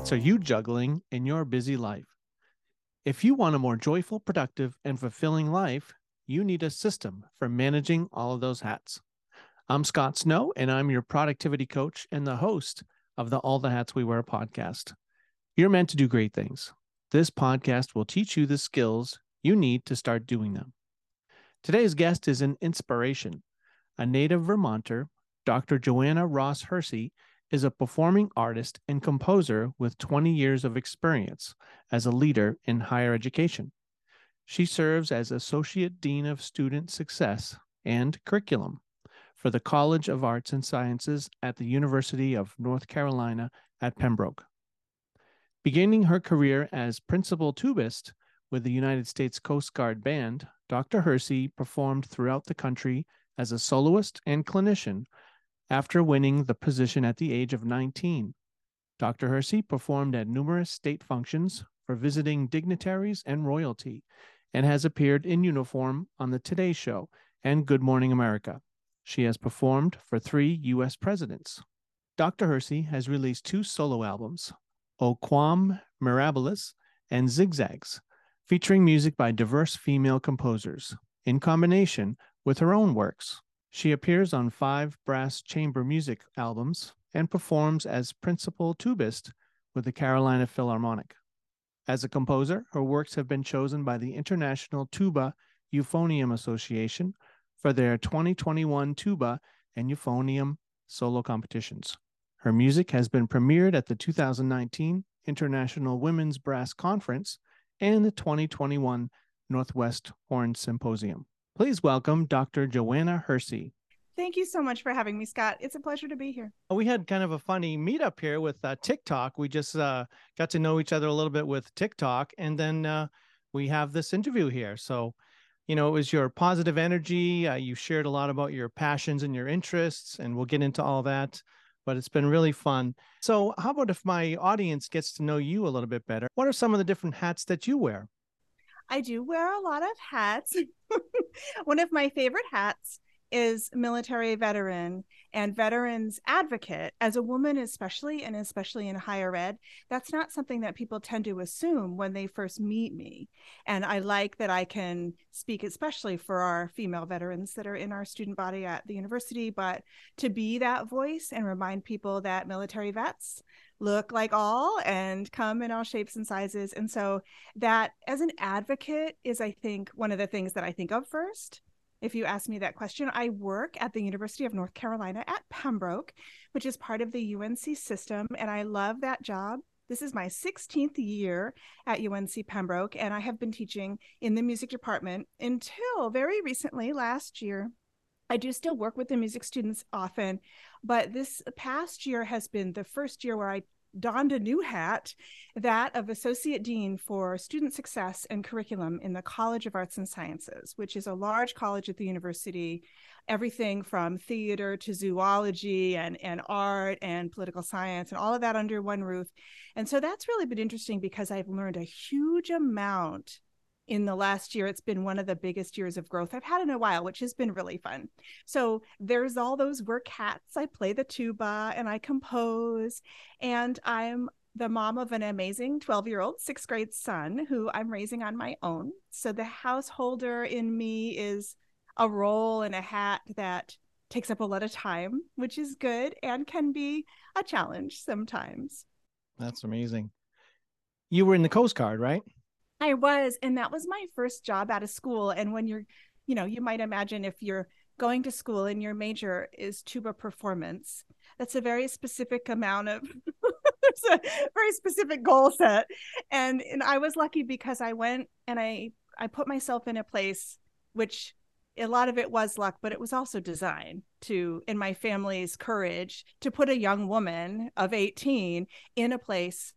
hats are you juggling in your busy life? If you want a more joyful, productive, and fulfilling life, you need a system for managing all of those hats. I'm Scott Snow, and I'm your productivity coach and the host of the All the Hats We Wear podcast. You're meant to do great things. This podcast will teach you the skills you need to start doing them. Today's guest is an inspiration. A native Vermonter, Dr. Joanna Ross Hersey is a performing artist and composer with 20 years of experience as a leader in higher education. She serves as Associate Dean of Student Success and Curriculum for the College of Arts and Sciences at the University of North Carolina at Pembroke. Beginning her career as principal tubist with the United States Coast Guard Band, Dr. Hersey performed throughout the country as a soloist and clinician after winning the position at the age of 19. Dr. Hersey performed at numerous state functions for visiting dignitaries and royalty and has appeared in uniform on The Today Show and Good Morning America. She has performed for three U.S. presidents. Dr. Hersey has released two solo albums, O Quam Mirabilis and Zigzags, featuring music by diverse female composers, in combination with her own works. She appears on five brass chamber music albums and performs as principal tubist with the Carolina Philharmonic. As a composer, her works have been chosen by the International Tuba Euphonium Association for their 2021 tuba and euphonium solo competitions. Her music has been premiered at the 2019 International Women's Brass Conference and the 2021 Northwest Horn Symposium. Please welcome Dr. Joanna Hersey. Thank you so much for having me, Scott. It's a pleasure to be here. We had kind of a funny meetup here with uh, TikTok. We just uh, got to know each other a little bit with TikTok, and then uh, we have this interview here. So, you know, it was your positive energy. Uh, you shared a lot about your passions and your interests, and we'll get into all that. But it's been really fun. So, how about if my audience gets to know you a little bit better? What are some of the different hats that you wear? I do wear a lot of hats. One of my favorite hats is military veteran and veterans advocate as a woman especially and especially in higher ed that's not something that people tend to assume when they first meet me and i like that i can speak especially for our female veterans that are in our student body at the university but to be that voice and remind people that military vets look like all and come in all shapes and sizes. And so, that as an advocate is, I think, one of the things that I think of first. If you ask me that question, I work at the University of North Carolina at Pembroke, which is part of the UNC system. And I love that job. This is my 16th year at UNC Pembroke, and I have been teaching in the music department until very recently, last year. I do still work with the music students often, but this past year has been the first year where I donned a new hat, that of Associate Dean for Student Success and Curriculum in the College of Arts and Sciences, which is a large college at the university, everything from theater to zoology and, and art and political science and all of that under one roof. And so that's really been interesting because I've learned a huge amount in the last year it's been one of the biggest years of growth i've had in a while which has been really fun. So there's all those work hats. I play the tuba and i compose and i'm the mom of an amazing 12 year old sixth grade son who i'm raising on my own. So the householder in me is a role and a hat that takes up a lot of time which is good and can be a challenge sometimes. That's amazing. You were in the coast guard right I was, and that was my first job out of school. And when you're, you know, you might imagine if you're going to school and your major is tuba performance, that's a very specific amount of it's a very specific goal set. And and I was lucky because I went and I I put myself in a place which a lot of it was luck, but it was also design to, in my family's courage, to put a young woman of 18 in a place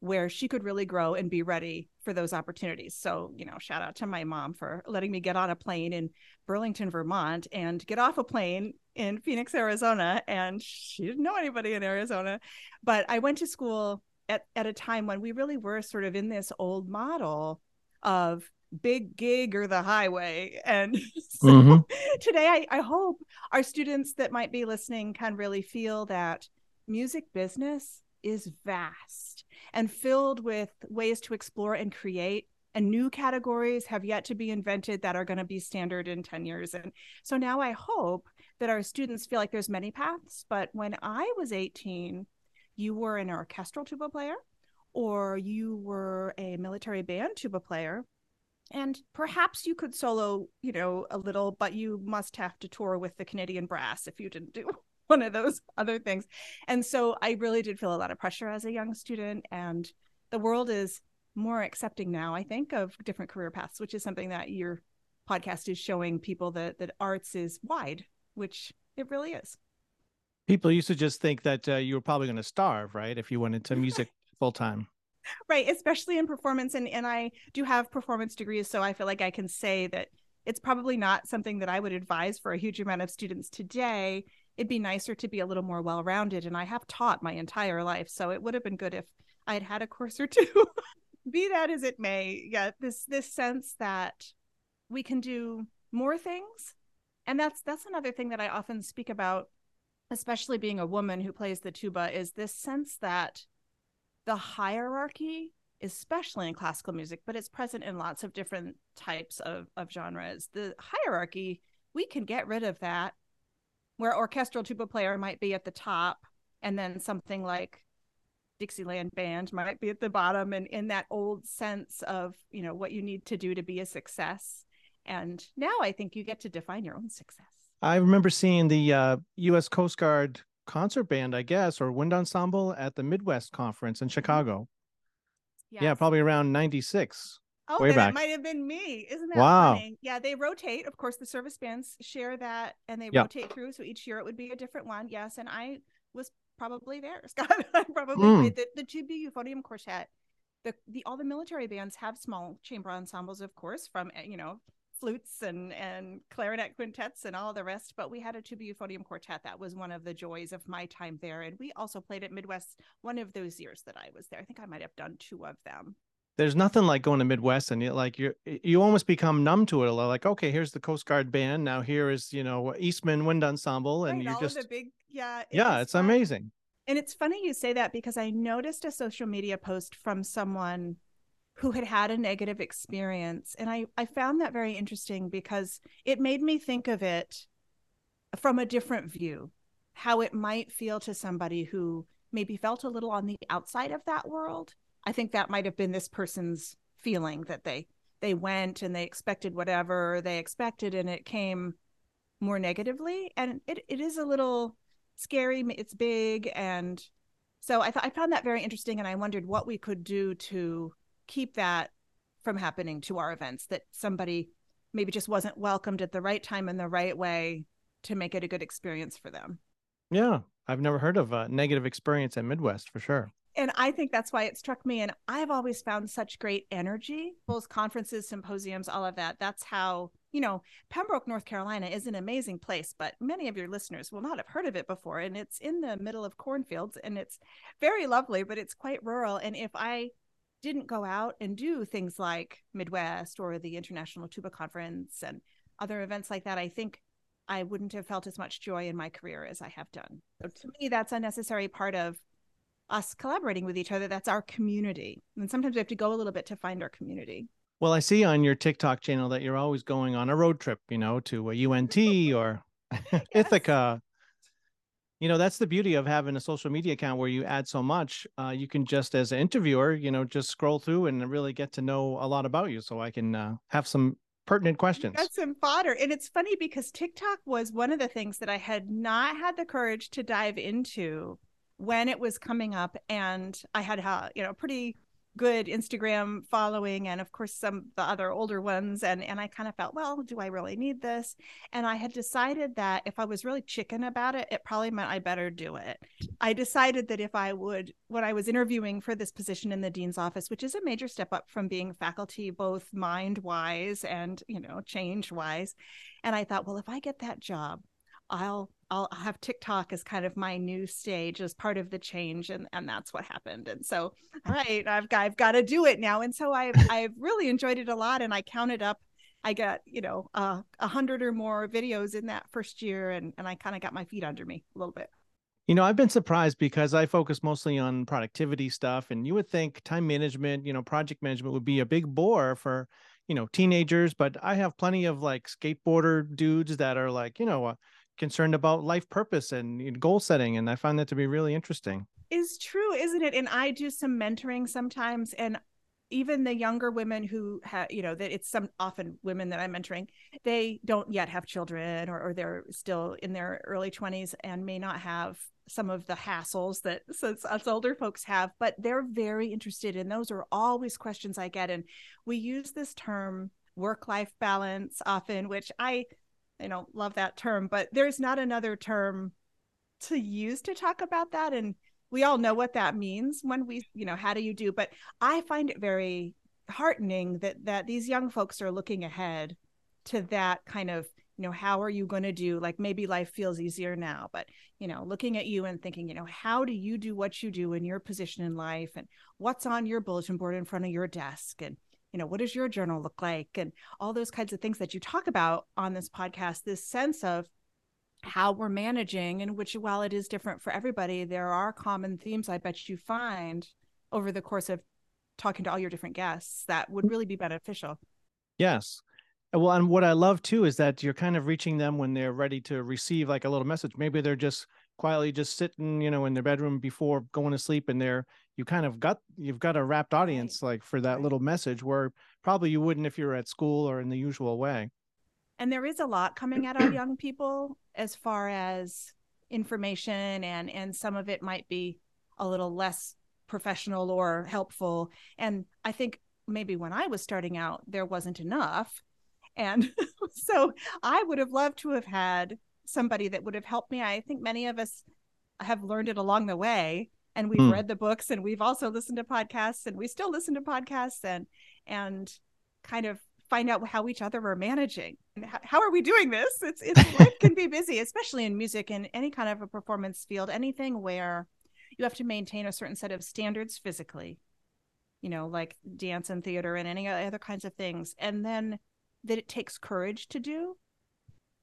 where she could really grow and be ready for those opportunities. So, you know, shout out to my mom for letting me get on a plane in Burlington, Vermont and get off a plane in Phoenix, Arizona. And she didn't know anybody in Arizona. But I went to school at, at a time when we really were sort of in this old model of big gig or the highway. And so mm-hmm. today, I, I hope our students that might be listening can really feel that music business is vast and filled with ways to explore and create and new categories have yet to be invented that are going to be standard in 10 years. And so now i hope that our students feel like there's many paths but when i was 18 you were an orchestral tuba player or you were a military band tuba player. And perhaps you could solo you know a little but you must have to tour with the canadian brass if you didn't do one of those other things and so i really did feel a lot of pressure as a young student and the world is more accepting now, I think, of different career paths, which is something that your podcast is showing people that that arts is wide, which it really is. People used to just think that uh, you were probably going to starve, right, if you went into music full time. Right, especially in performance, and and I do have performance degrees, so I feel like I can say that it's probably not something that I would advise for a huge amount of students today. It'd be nicer to be a little more well rounded, and I have taught my entire life, so it would have been good if I had had a course or two be that as it may, yeah, this this sense that we can do more things. And that's that's another thing that I often speak about, especially being a woman who plays the tuba, is this sense that the hierarchy, especially in classical music, but it's present in lots of different types of, of genres. The hierarchy, we can get rid of that, where orchestral tuba player might be at the top, and then something like Dixieland band might be at the bottom and in that old sense of, you know, what you need to do to be a success. And now I think you get to define your own success. I remember seeing the uh, U.S. Coast Guard concert band, I guess, or wind ensemble at the Midwest Conference in mm-hmm. Chicago. Yes. Yeah, probably around 96. Oh, way back. it might have been me. Isn't that wow. funny? Yeah, they rotate. Of course, the service bands share that and they rotate through. So each year it would be a different one. Yes. And I was probably there, Scott. I probably mm. the, the tuba euphonium quartet. The, the all the military bands have small chamber ensembles, of course, from eh, you know flutes and and clarinet quintets and all the rest. But we had a tuba euphonium quartet. That was one of the joys of my time there, and we also played at Midwest one of those years that I was there. I think I might have done two of them. There's nothing like going to Midwest and you like you you almost become numb to it. Like okay, here's the Coast Guard band. Now here is you know Eastman Wind Ensemble, and right, you just the big yeah yeah it's fun. amazing and it's funny you say that because I noticed a social media post from someone who had had a negative experience. And I, I found that very interesting because it made me think of it from a different view, how it might feel to somebody who maybe felt a little on the outside of that world. I think that might have been this person's feeling that they they went and they expected whatever they expected and it came more negatively. And it, it is a little scary it's big. And so i thought i found that very interesting. And i wondered what we could do to keep that from happening to our events that somebody maybe just wasn't welcomed at the right time in the right way to make it a good experience for them. Yeah i've never heard of a negative experience at midwest for sure and I think that's why it struck me. And I've always found such great energy, both conferences, symposiums, all of that. That's how, you know, Pembroke, North Carolina is an amazing place, but many of your listeners will not have heard of it before. And it's in the middle of cornfields and it's very lovely, but it's quite rural. And if I didn't go out and do things like Midwest or the International Tuba Conference and other events like that, I think I wouldn't have felt as much joy in my career as I have done. So to me, that's a necessary part of us collaborating with each other. That's our community. And sometimes we have to go a little bit to find our community. Well, I see on your TikTok channel that you're always going on a road trip, you know, to a UNT or Ithaca. You know, that's the beauty of having a social media account where you add so much. Uh, you can just, as an interviewer, you know, just scroll through and really get to know a lot about you. So I can uh, have some pertinent questions. That's some fodder. And it's funny because TikTok was one of the things that I had not had the courage to dive into when it was coming up and i had a you know pretty good instagram following and of course some the other older ones and and i kind of felt well do i really need this? And i had decided that if i was really chicken about it it probably meant i better do it. I decided that if i would when i was interviewing for this position in the dean's office which is a major step up from being faculty both mind wise and you know change wise and i thought well if i get that job I'll I'll have TikTok as kind of my new stage as part of the change, and and that's what happened. And so, all right, I've got I've got to do it now. And so I've I've really enjoyed it a lot, and I counted up. I got you know uh, a uh, hundred or more videos in that first year, and and I kind of got my feet under me a little bit. You know, I've been surprised because I focus mostly on productivity stuff, and you would think time management, you know, project management would be a big bore for, you know, teenagers. But I have plenty of like skateboarder dudes that are like, you know, uh, concerned about life purpose and goal setting, and I find that to be really interesting. Is true, isn't it? And I do some mentoring sometimes, and even the younger women who have you know that it's some often women that i'm mentoring they don't yet have children or, or they're still in their early 20s and may not have some of the hassles that us older folks have but they're very interested and those are always questions i get and we use this term work life balance often which i you know love that term but there's not another term to use to talk about that. And we all know what that means when we you know how do you do? But i find it very heartening that that these young folks are looking ahead to that kind of you know how are you going to do? Like maybe life feels easier now but you know looking at you and thinking you know how do you do what you do in your position in life? And what's on your bulletin board in front of your desk? And you know what does your journal look like? And all those kinds of things that you talk about on this podcast this sense of how we're managing and which while it is different for everybody there are common themes i bet you find over the course of talking to all your different guests that would really be beneficial. Yes. Well and what i love too is that you're kind of reaching them when they're ready to receive like a little message. Maybe they're just quietly just sitting you know in their bedroom before going to sleep and they're you kind of got you've got a rapt audience right. like for that right. little message where probably you wouldn't if you were at school or in the usual way. And there is a lot coming at our young people as far as information and and some of it might be a little less professional or helpful. And i think maybe when i was starting out there wasn't enough. And so i would have loved to have had somebody that would have helped me. I think many of us have learned it along the way and we've hmm. read the books and we've also listened to podcasts and we still listen to podcasts and and kind of find out how each other are managing. How are we doing this? It's, it's it can be busy, especially in music and any kind of a performance field, anything where you have to maintain a certain set of standards physically, you know, like dance and theater and any other kinds of things. And then that it takes courage to do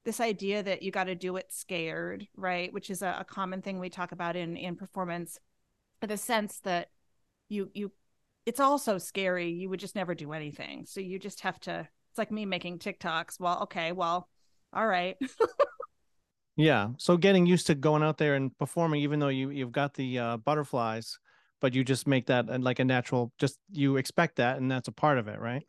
this idea that you got to do it scared, right? Which is a, a common thing we talk about in, in performance, the sense that you, you it's also scary. You would just never do anything. So you just have to, it's like me making TikToks. Well, okay, well, all right. yeah. So getting used to going out there and performing, even though you, you've got the uh, butterflies, but you just make that uh, like a natural, just you expect that and that's a part of it, right?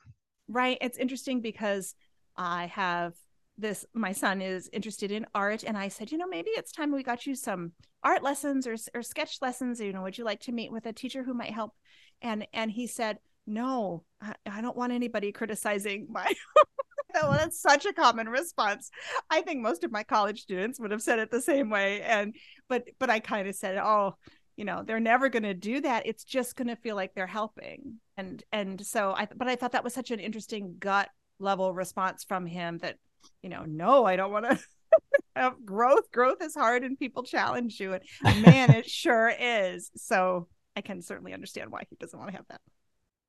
Right. It's interesting because I have this my son is interested in art and i said you know maybe it's time we got you some art lessons or, or sketch lessons you know would you like to meet with a teacher who might help? And and he said no i, I don't want anybody criticizing my well that's such a common response. I think most of my college students would have said it the same way and but but i kind of said oh you know they're never going to do that. It's just going to feel like they're helping. And and so i but i thought that was such an interesting gut level response from him that you know no i don't want to have growth growth is hard and people challenge you and man it sure is so I can certainly understand why he doesn't want to have that.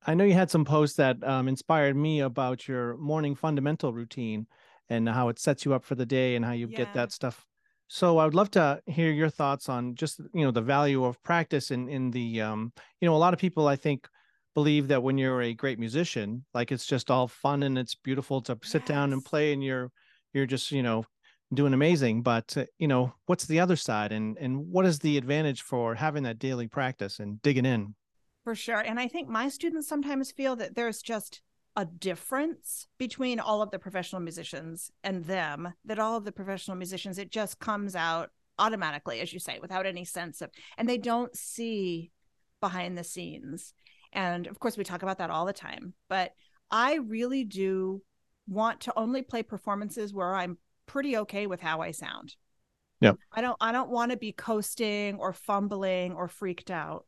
I know you had some posts that um, inspired me about your morning fundamental routine and how it sets you up for the day and how you yeah. get that stuff. So I would love to hear your thoughts on just you know the value of practice in in the um, you know a lot of people I think believe that when you're a great musician like it's just all fun and it's beautiful to sit yes. down and play and you're you're just you know doing amazing but uh, you know what's the other side and and what is the advantage for having that daily practice and digging in for sure and i think my students sometimes feel that there's just a difference between all of the professional musicians and them that all of the professional musicians it just comes out automatically as you say without any sense of and they don't see behind the scenes and of course we talk about that all the time but i really do want to only play performances where i'm pretty okay with how I sound. Yeah. I don't I don't want to be coasting or fumbling or freaked out.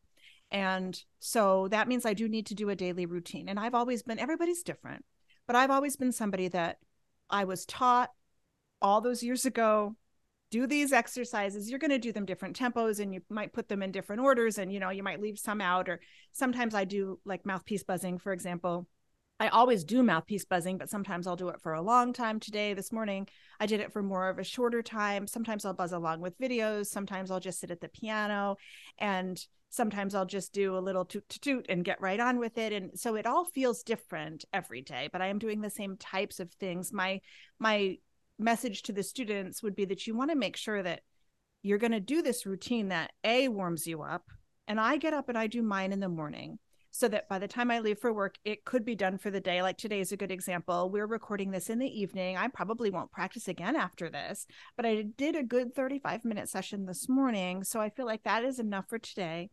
And so that means I do need to do a daily routine. And I've always been everybody's different, but I've always been somebody that I was taught all those years ago do these exercises you're going to do them different tempos and you might put them in different orders and you know you might leave some out or sometimes i do like mouthpiece buzzing for example I always do mouthpiece buzzing, but sometimes I'll do it for a long time. Today, this morning, I did it for more of a shorter time. Sometimes I'll buzz along with videos. Sometimes I'll just sit at the piano and sometimes I'll just do a little toot toot toot and get right on with it. And so it all feels different every day, but I am doing the same types of things. My my message to the students would be that you want to make sure that you're going to do this routine that A warms you up. And I get up and I do mine in the morning so that by the time I leave for work, it could be done for the day. Like today is a good example. We're recording this in the evening. I probably won't practice again after this, but I did a good 35 minute session this morning. So I feel like that is enough for today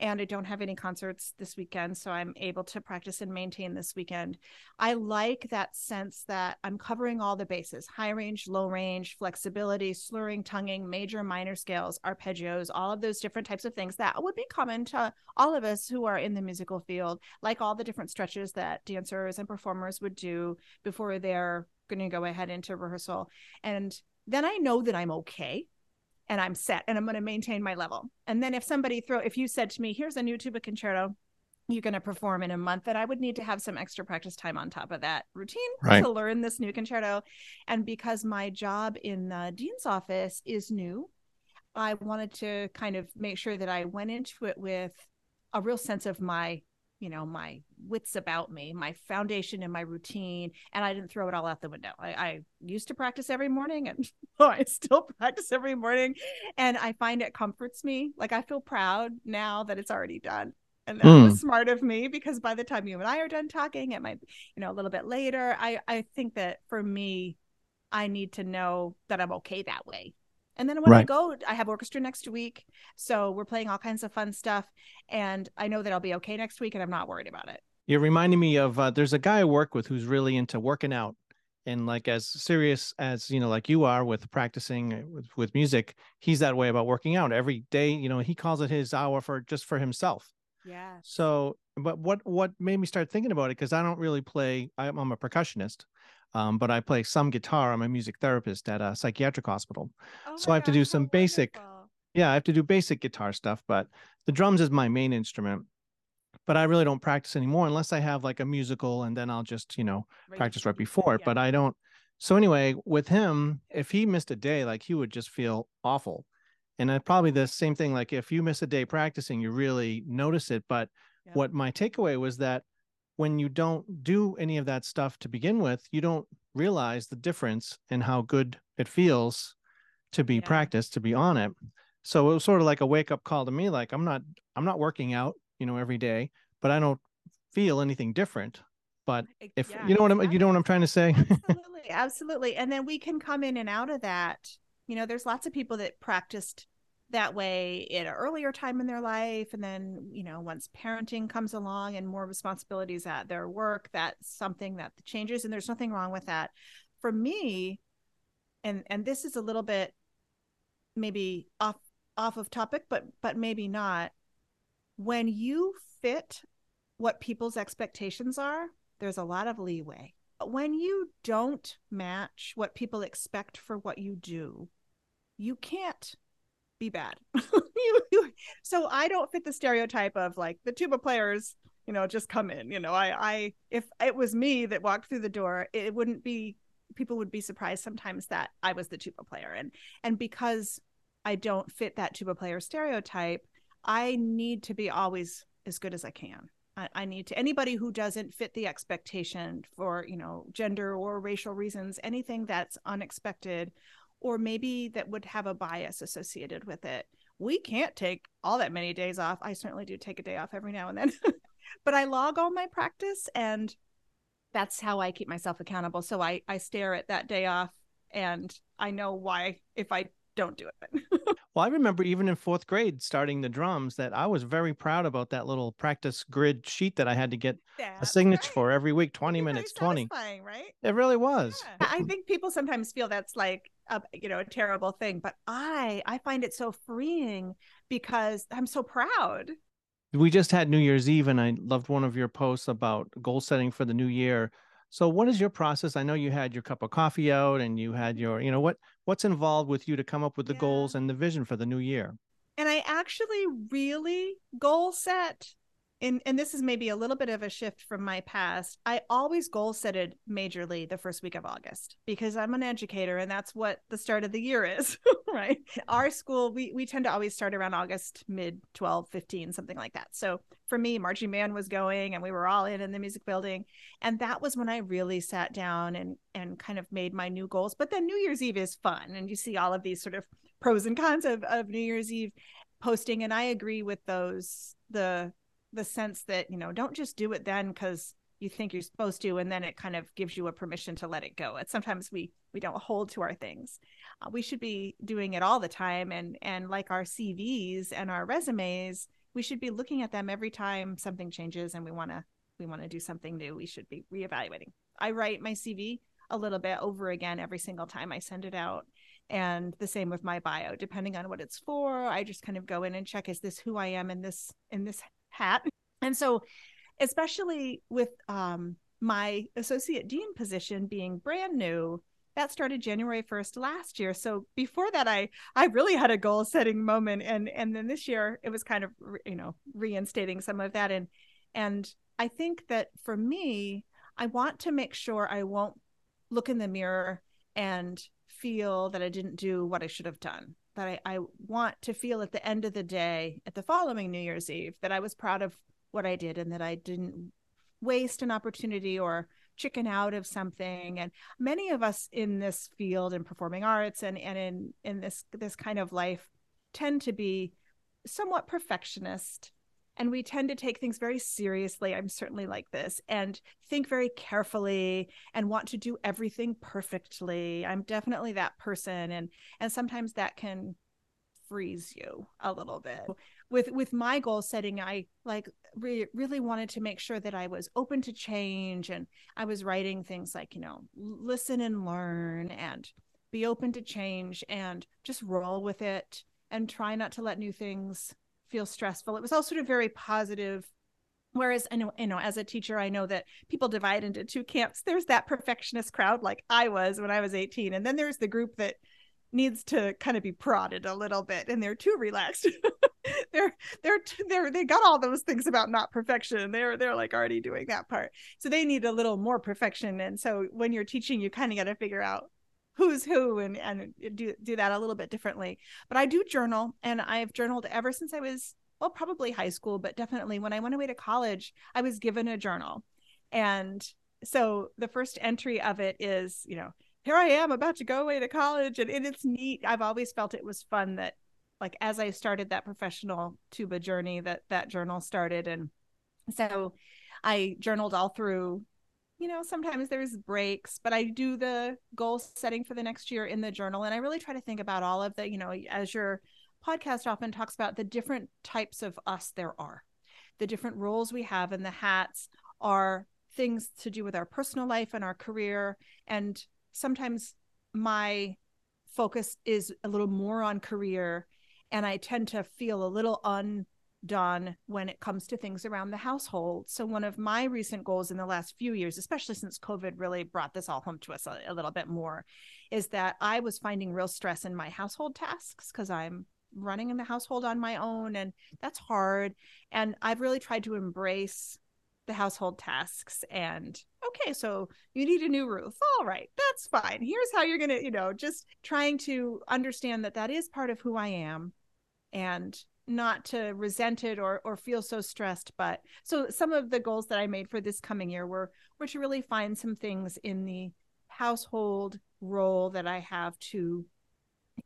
and I don't have any concerts this weekend, so I'm able to practice and maintain this weekend. I like that sense that I'm covering all the bases high range, low range, flexibility, slurring, tonguing, major, minor scales, arpeggios, all of those different types of things that would be common to all of us who are in the musical field, like all the different stretches that dancers and performers would do before they're going to go ahead into rehearsal. And then I know that I'm okay and I'm set and I'm going to maintain my level. And then if somebody throw, if you said to me, here's a new tuba concerto, you're going to perform in a month, then I would need to have some extra practice time on top of that routine right. to learn this new concerto. And because my job in the dean's office is new, I wanted to kind of make sure that I went into it with a real sense of my you know my wits about me my foundation and my routine and i didn't throw it all out the window. I, I used to practice every morning and oh, i still practice every morning and i find it comforts me. Like i feel proud now that it's already done and that mm. was smart of me because by the time you and i are done talking it might you know a little bit later. I i think that for me i need to know that i'm okay that way and then when right. I go, I have orchestra next week. So we're playing all kinds of fun stuff. And I know that I'll be okay next week and I'm not worried about it. You're reminding me of uh, there's a guy I work with who's really into working out and like as serious as you know like you are with practicing uh, with, with music he's that way about working out every day you know he calls it his hour for just for himself yeah so but what what made me start thinking about it because i don't really play I'm, I'm a percussionist um, but I play some guitar. I'm a music therapist at a psychiatric hospital. Oh so I have to do some basic, wonderful. yeah, I have to do basic guitar stuff, but the drums is my main instrument. But I really don't practice anymore unless I have like a musical and then I'll just, you know, right. practice right before it. Yeah. But I don't. So anyway, with him, if he missed a day, like he would just feel awful. And I probably the same thing. Like if you miss a day practicing, you really notice it. But yeah. what my takeaway was that when you don't do any of that stuff to begin with, you don't realize the difference in how good it feels to be yeah. practiced, to be on it. So it was sort of like a wake up call to me. Like I'm not, I'm not working out, you know, every day, but I don't feel anything different. But if yeah, you know what I'm, you know what I'm trying to say. absolutely, absolutely. And then we can come in and out of that. You know, there's lots of people that practiced that way at an earlier time in their life and then you know once parenting comes along and more responsibilities at their work that's something that changes and there's nothing wrong with that. For me and and this is a little bit maybe off off of topic but but maybe not. When you fit what people's expectations are there's a lot of leeway. When you don't match what people expect for what you do you can't be bad. so I don't fit the stereotype of like the tuba players, you know, just come in. You know, I, I, if it was me that walked through the door, it wouldn't be. People would be surprised sometimes that I was the tuba player, and and because I don't fit that tuba player stereotype, I need to be always as good as I can. I, I need to anybody who doesn't fit the expectation for you know gender or racial reasons, anything that's unexpected or maybe that would have a bias associated with it. We can't take all that many days off. I certainly do take a day off every now and then, but I log all my practice and that's how I keep myself accountable. So I, I stare at that day off and I know why if I don't do it. well, I remember even in fourth grade starting the drums that I was very proud about that little practice grid sheet that I had to get That's a signature right. for every week, 20 minutes, 20. Right? It really was. Yeah. I think people sometimes feel that's like a you know a terrible thing, but I I find it so freeing because I'm so proud. We just had New Year's Eve and I loved one of your posts about goal setting for the new year so what is your process? I know you had your cup of coffee out and you had your, you know, what what's involved with you to come up with the yeah. goals and the vision for the new year? And I actually really goal set and and this is maybe a little bit of a shift from my past. I always goal setted majorly the first week of august because i'm an educator and that's what the start of the year is right? Our school we we tend to always start around august mid 12 15 something like that. So for me marching band was going and we were all in in the music building. And that was when i really sat down and and kind of made my new goals. But then new year's eve is fun and you see all of these sort of pros and cons of, of new year's eve posting. And i agree with those the the sense that you know don't just do it then because you think you're supposed to and then it kind of gives you a permission to let it go. It's sometimes we we don't hold to our things. Uh, we should be doing it all the time and and like our cvs and our resumes we should be looking at them every time something changes and we want to we want to do something new. We should be reevaluating. I write my cv a little bit over again every single time i send it out and the same with my bio. Depending on what it's for i just kind of go in and check is this who i am in this in this hat. And so, especially with um, my associate dean position being brand new, that started January 1st last year. So before that, I I really had a goal setting moment, and and then this year it was kind of you know reinstating some of that, and and I think that for me, I want to make sure I won't look in the mirror and feel that I didn't do what I should have done that I, I want to feel at the end of the day, at the following New Year's Eve, that I was proud of what I did and that I didn't waste an opportunity or chicken out of something. And many of us in this field in performing arts and, and in, in this this kind of life tend to be somewhat perfectionist and we tend to take things very seriously. I'm certainly like this. And think very carefully and want to do everything perfectly. I'm definitely that person. And and sometimes that can freeze you a little bit. With with my goal setting i like re- really wanted to make sure that i was open to change and i was writing things like you know listen and learn and be open to change and just roll with it and try not to let new things feel stressful. It was all sort of very positive. Whereas I know, you know, as a teacher, I know that people divide into two camps. There's that perfectionist crowd, like I was when I was 18, and then there's the group that needs to kind of be prodded a little bit, and they're too relaxed. they're they're they're they got all those things about not perfection. They're they're like already doing that part, so they need a little more perfection. And so when you're teaching, you kind of got to figure out who's who and and do do that a little bit differently. But I do journal and I've journaled ever since I was well probably high school, but definitely when I went away to college, I was given a journal. And so the first entry of it is, you know, here I am about to go away to college and, and it's neat. I've always felt it was fun that like as I started that professional tuba journey that that journal started and so I journaled all through you know, sometimes there's breaks, but I do the goal setting for the next year in the journal. And I really try to think about all of the, you know, as your podcast often talks about the different types of us there are, the different roles we have, and the hats are things to do with our personal life and our career. And sometimes my focus is a little more on career, and I tend to feel a little un done when it comes to things around the household. So, one of my recent goals in the last few years, especially since COVID really brought this all home to us a, a little bit more, is that I was finding real stress in my household tasks because I'm running in the household on my own and that's hard. And I've really tried to embrace the household tasks and okay so you need a new roof all right that's fine here's how you're gonna you know just trying to understand that that is part of who i am and not to resent it or or feel so stressed but so some of the goals that i made for this coming year were were to really find some things in the household role that i have to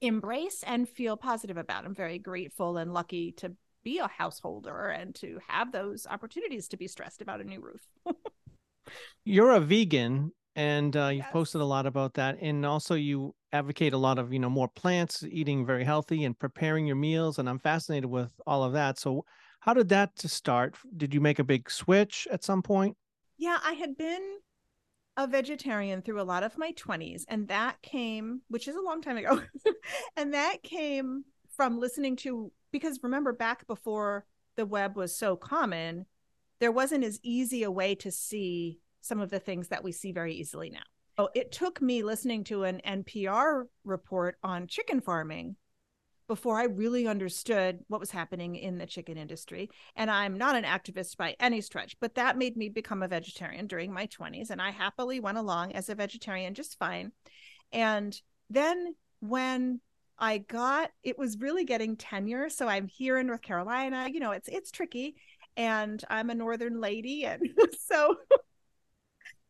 embrace and feel positive about i'm very grateful and lucky to be a householder and to have those opportunities to be stressed about a new roof you're a vegan and uh, you've yes. posted a lot about that and also you advocate a lot of you know more plants eating very healthy and preparing your meals and i'm fascinated with all of that. So how did that to start? Did you make a big switch at some point? Yeah i had been a vegetarian through a lot of my 20s and that came which is a long time ago and that came from listening to because remember back before the web was so common there wasn't as easy a way to see some of the things that we see very easily now. So it took me listening to an NPR report on chicken farming before I really understood what was happening in the chicken industry. And I'm not an activist by any stretch, but that made me become a vegetarian during my 20s. And I happily went along as a vegetarian just fine. And then when I got it was really getting tenure. So I'm here in North Carolina. You know, it's it's tricky. And I'm a northern lady. And so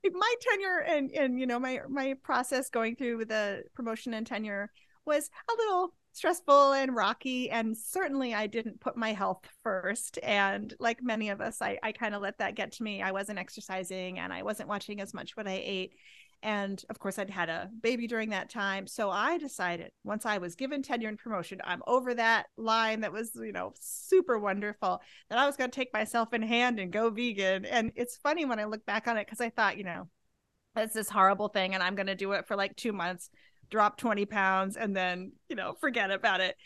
my tenure and and you know my my process going through the promotion and tenure was a little stressful and rocky and certainly i didn't put my health first. And like many of us i, I kind of let that get to me. I wasn't exercising and i wasn't watching as much what i ate and of course i'd had a baby during that time so i decided once i was given tenure and promotion i'm over that line that was you know super wonderful that i was going to take myself in hand and go vegan and it's funny when i look back on it because i thought you know it's this horrible thing and i'm going to do it for like two months drop 20 pounds and then, you know, forget about it.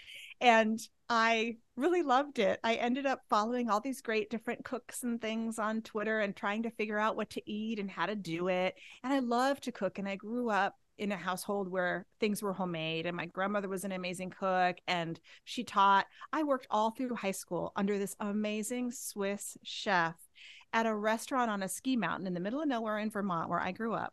And I really loved it. I ended up following all these great different cooks and things on Twitter and trying to figure out what to eat and how to do it. And I love to cook. And I grew up in a household where things were homemade and my grandmother was an amazing cook and she taught i worked all through high school under this amazing swiss chef at a restaurant on a ski mountain in the middle of nowhere in vermont where i grew up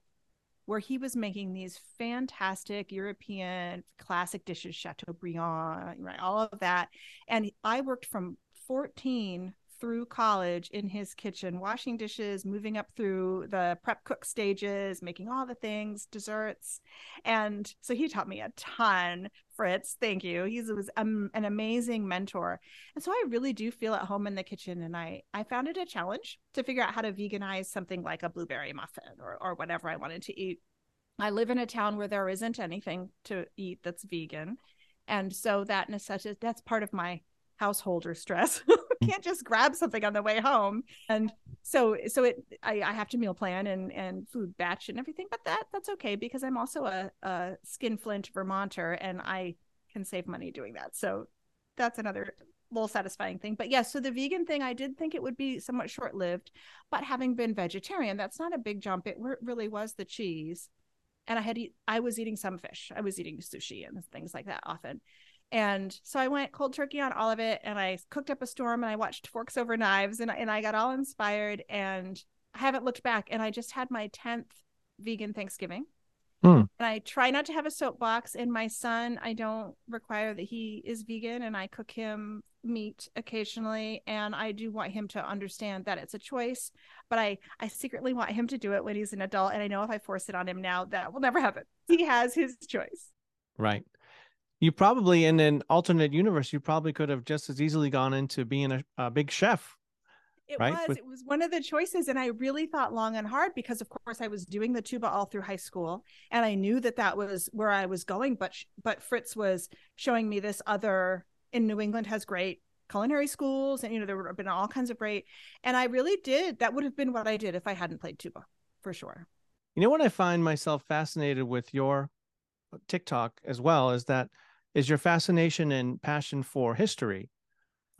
where he was making these fantastic European classic dishes, Chateaubriand, right, all of that. And I worked from 14 through college in his kitchen, washing dishes, moving up through the prep cook stages, making all the things, desserts. And so he taught me a ton. Fritz, thank you. He was um, an amazing mentor. And so I really do feel at home in the kitchen. And I, I found it a challenge to figure out how to veganize something like a blueberry muffin or, or whatever I wanted to eat. I live in a town where there isn't anything to eat that's vegan. And so that necessitates that's part of my householder stress. Can't just grab something on the way home. And so so it I, I have to meal plan and and food batch and everything, but that that's okay because I'm also a, a skinflint Vermonter and I can save money doing that. So that's another little satisfying thing. But yes, yeah, so the vegan thing, I did think it would be somewhat short lived. But having been vegetarian, that's not a big jump. It really was the cheese. And I had I was eating some fish. I was eating sushi and things like that often. And so I went cold turkey on all of it and I cooked up a storm and I watched Forks Over Knives and, and I got all inspired and I haven't looked back. And I just had my 10th vegan Thanksgiving. Hmm. And I try not to have a soapbox. And my son, I don't require that he is vegan and I cook him meat occasionally. And I do want him to understand that it's a choice, but I, I secretly want him to do it when he's an adult. And I know if I force it on him now, that will never happen. He has his choice. Right you probably in an alternate universe you probably could have just as easily gone into being a, a big chef it right? was With... it was one of the choices and i really thought long and hard because of course i was doing the tuba all through high school and i knew that that was where i was going but but fritz was showing me this other in new england has great culinary schools and you know there have been all kinds of great and i really did that would have been what i did if i hadn't played tuba for sure you know what i find myself fascinated with your tiktok as well is that is your fascination and passion for history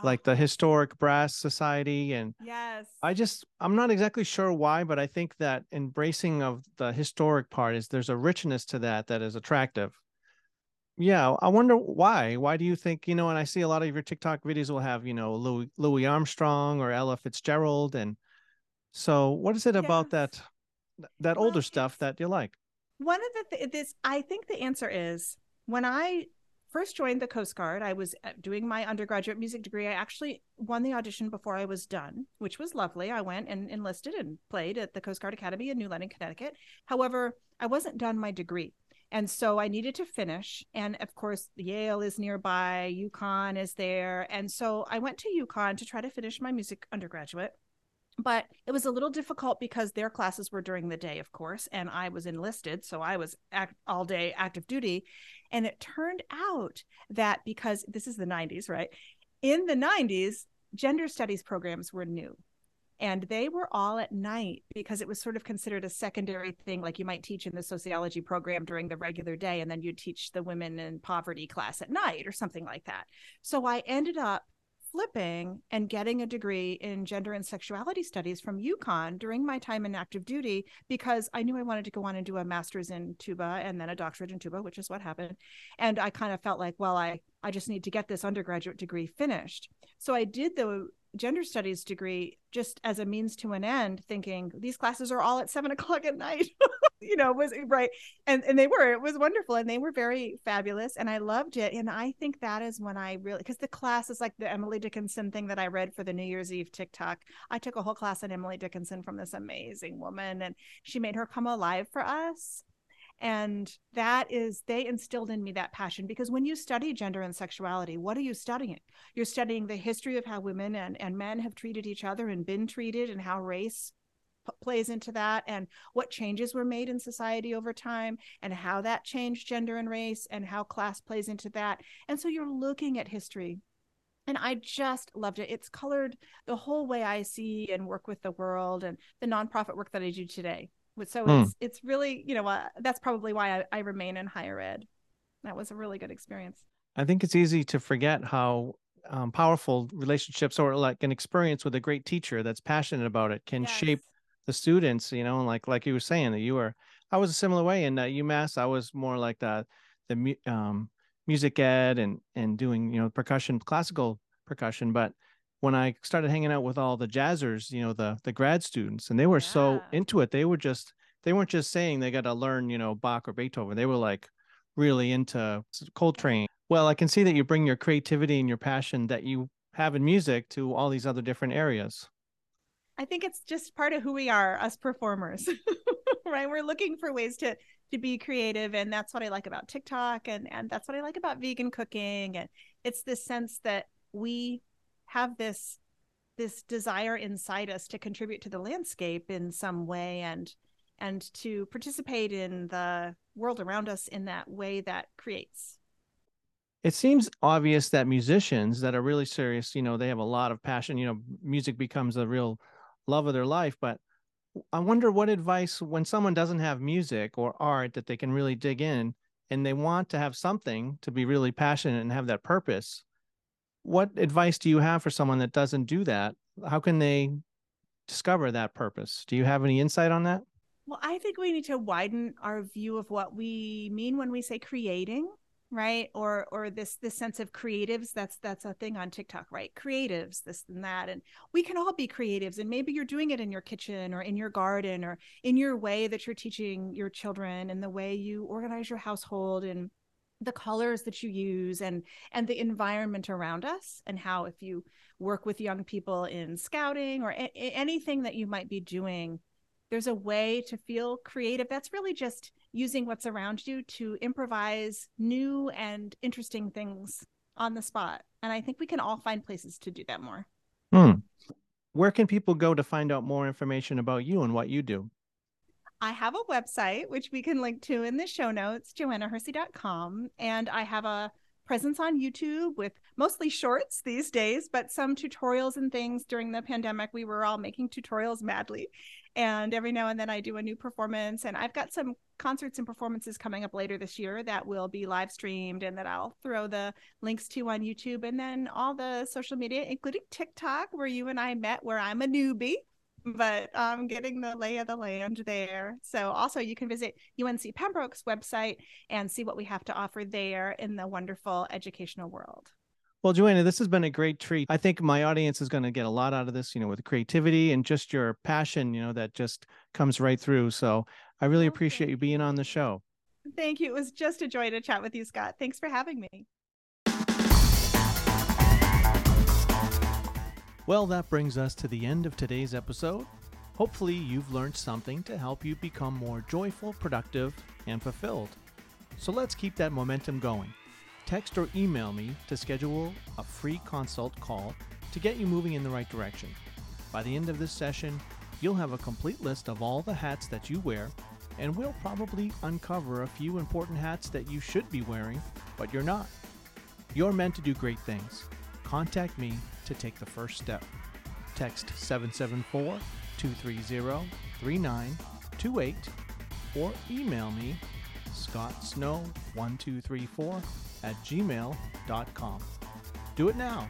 like the oh. historic brass society and yes i just i'm not exactly sure why but i think that embracing of the historic part is there's a richness to that that is attractive yeah i wonder why why do you think you know and i see a lot of your tiktok videos will have you know louis, louis armstrong or ella fitzgerald and so what is it yes. about that that well, older stuff that you like one of the th- this i think the answer is when i first joined the Coast Guard, I was uh, doing my undergraduate music degree. I actually won the audition before I was done, which was lovely. I went and enlisted and played at the Coast Guard Academy in New London, Connecticut. However, I wasn't done my degree. And so I needed to finish. And of course, Yale is nearby, UConn is there. And so I went to UConn to try to finish my music undergraduate but it was a little difficult because their classes were during the day of course and i was enlisted so i was act- all day active duty. And it turned out that because this is the 90s right? In the 90s gender studies programs were new and they were all at night because it was sort of considered a secondary thing like you might teach in the sociology program during the regular day and then you'd teach the women in poverty class at night or something like that. So i ended up flipping and getting a degree in gender and sexuality studies from UConn during my time in active duty because I knew I wanted to go on and do a master's in tuba and then a doctorate in tuba, which is what happened. And I kind of felt like, well, I I just need to get this undergraduate degree finished. So I did the gender studies degree just as a means to an end, thinking these classes are all at seven o'clock at night. you know, was right. And and they were, it was wonderful. And they were very fabulous. And I loved it. And I think that is when I really because the class is like the Emily Dickinson thing that I read for the New Year's Eve TikTok. I took a whole class on Emily Dickinson from this amazing woman and she made her come alive for us and that is they instilled in me that passion because when you study gender and sexuality what are you studying you're studying the history of how women and, and men have treated each other and been treated and how race p- plays into that and what changes were made in society over time and how that changed gender and race and how class plays into that and so you're looking at history and I just loved it. It's colored the whole way I see and work with the world and the nonprofit work that I do today. So mm. it's it's really you know uh, that's probably why I, I remain in higher ed. That was a really good experience. I think it's easy to forget how um, powerful relationships or like an experience with a great teacher that's passionate about it can yes. shape the students. You know, like like you were saying that you were. I was a similar way in uh, UMass. I was more like the the um, music ed and and doing you know percussion, classical percussion, but when I started hanging out with all the jazzers, you know, the the grad students, and they were yeah. so into it. They were just they weren't just saying they got to learn, you know, Bach or Beethoven. They were like really into Coltrane. Well, I can see that you bring your creativity and your passion that you have in music to all these other different areas. I think it's just part of who we are, us performers, right? We're looking for ways to to be creative, and that's what I like about TikTok, and and that's what I like about vegan cooking, and it's this sense that we have this this desire inside us to contribute to the landscape in some way and and to participate in the world around us in that way that creates. It seems obvious that musicians that are really serious you know they have a lot of passion you know music becomes a real love of their life but i wonder what advice when someone doesn't have music or art that they can really dig in and they want to have something to be really passionate and have that purpose what advice do you have for someone that doesn't do that? How can they discover that purpose? Do you have any insight on that? Well, I think we need to widen our view of what we mean when we say creating, right? Or or this this sense of creatives. That's that's a thing on TikTok, right? Creatives, this and that, and we can all be creatives. And maybe you're doing it in your kitchen or in your garden or in your way that you're teaching your children and the way you organize your household and the colors that you use and and the environment around us and how if you work with young people in scouting or a- anything that you might be doing there's a way to feel creative that's really just using what's around you to improvise new and interesting things on the spot. And i think we can all find places to do that more. Hmm. where can people go to find out more information about you and what you do I have a website, which we can link to in the show notes, joannahersey.com. And I have a presence on YouTube with mostly shorts these days, but some tutorials and things during the pandemic. We were all making tutorials madly. And every now and then I do a new performance. And I've got some concerts and performances coming up later this year that will be live streamed and that I'll throw the links to on YouTube. And then all the social media, including TikTok, where you and I met, where I'm a newbie but um, getting the lay of the land there. So also you can visit UNC Pembroke's website and see what we have to offer there in the wonderful educational world. Well, Joanna, this has been a great treat. I think my audience is going to get a lot out of this, you know, with creativity and just your passion, you know, that just comes right through. So I really appreciate you being on the show. Thank you. It was just a joy to chat with you, Scott. Thanks for having me. Well, that brings us to the end of today's episode. Hopefully, you've learned something to help you become more joyful, productive, and fulfilled. So let's keep that momentum going. Text or email me to schedule a free consult call to get you moving in the right direction. By the end of this session, you'll have a complete list of all the hats that you wear, and we'll probably uncover a few important hats that you should be wearing, but you're not. You're meant to do great things. Contact me to take the first step. Text 774 230 3928 or email me scottsnow1234 at gmail.com. Do it now.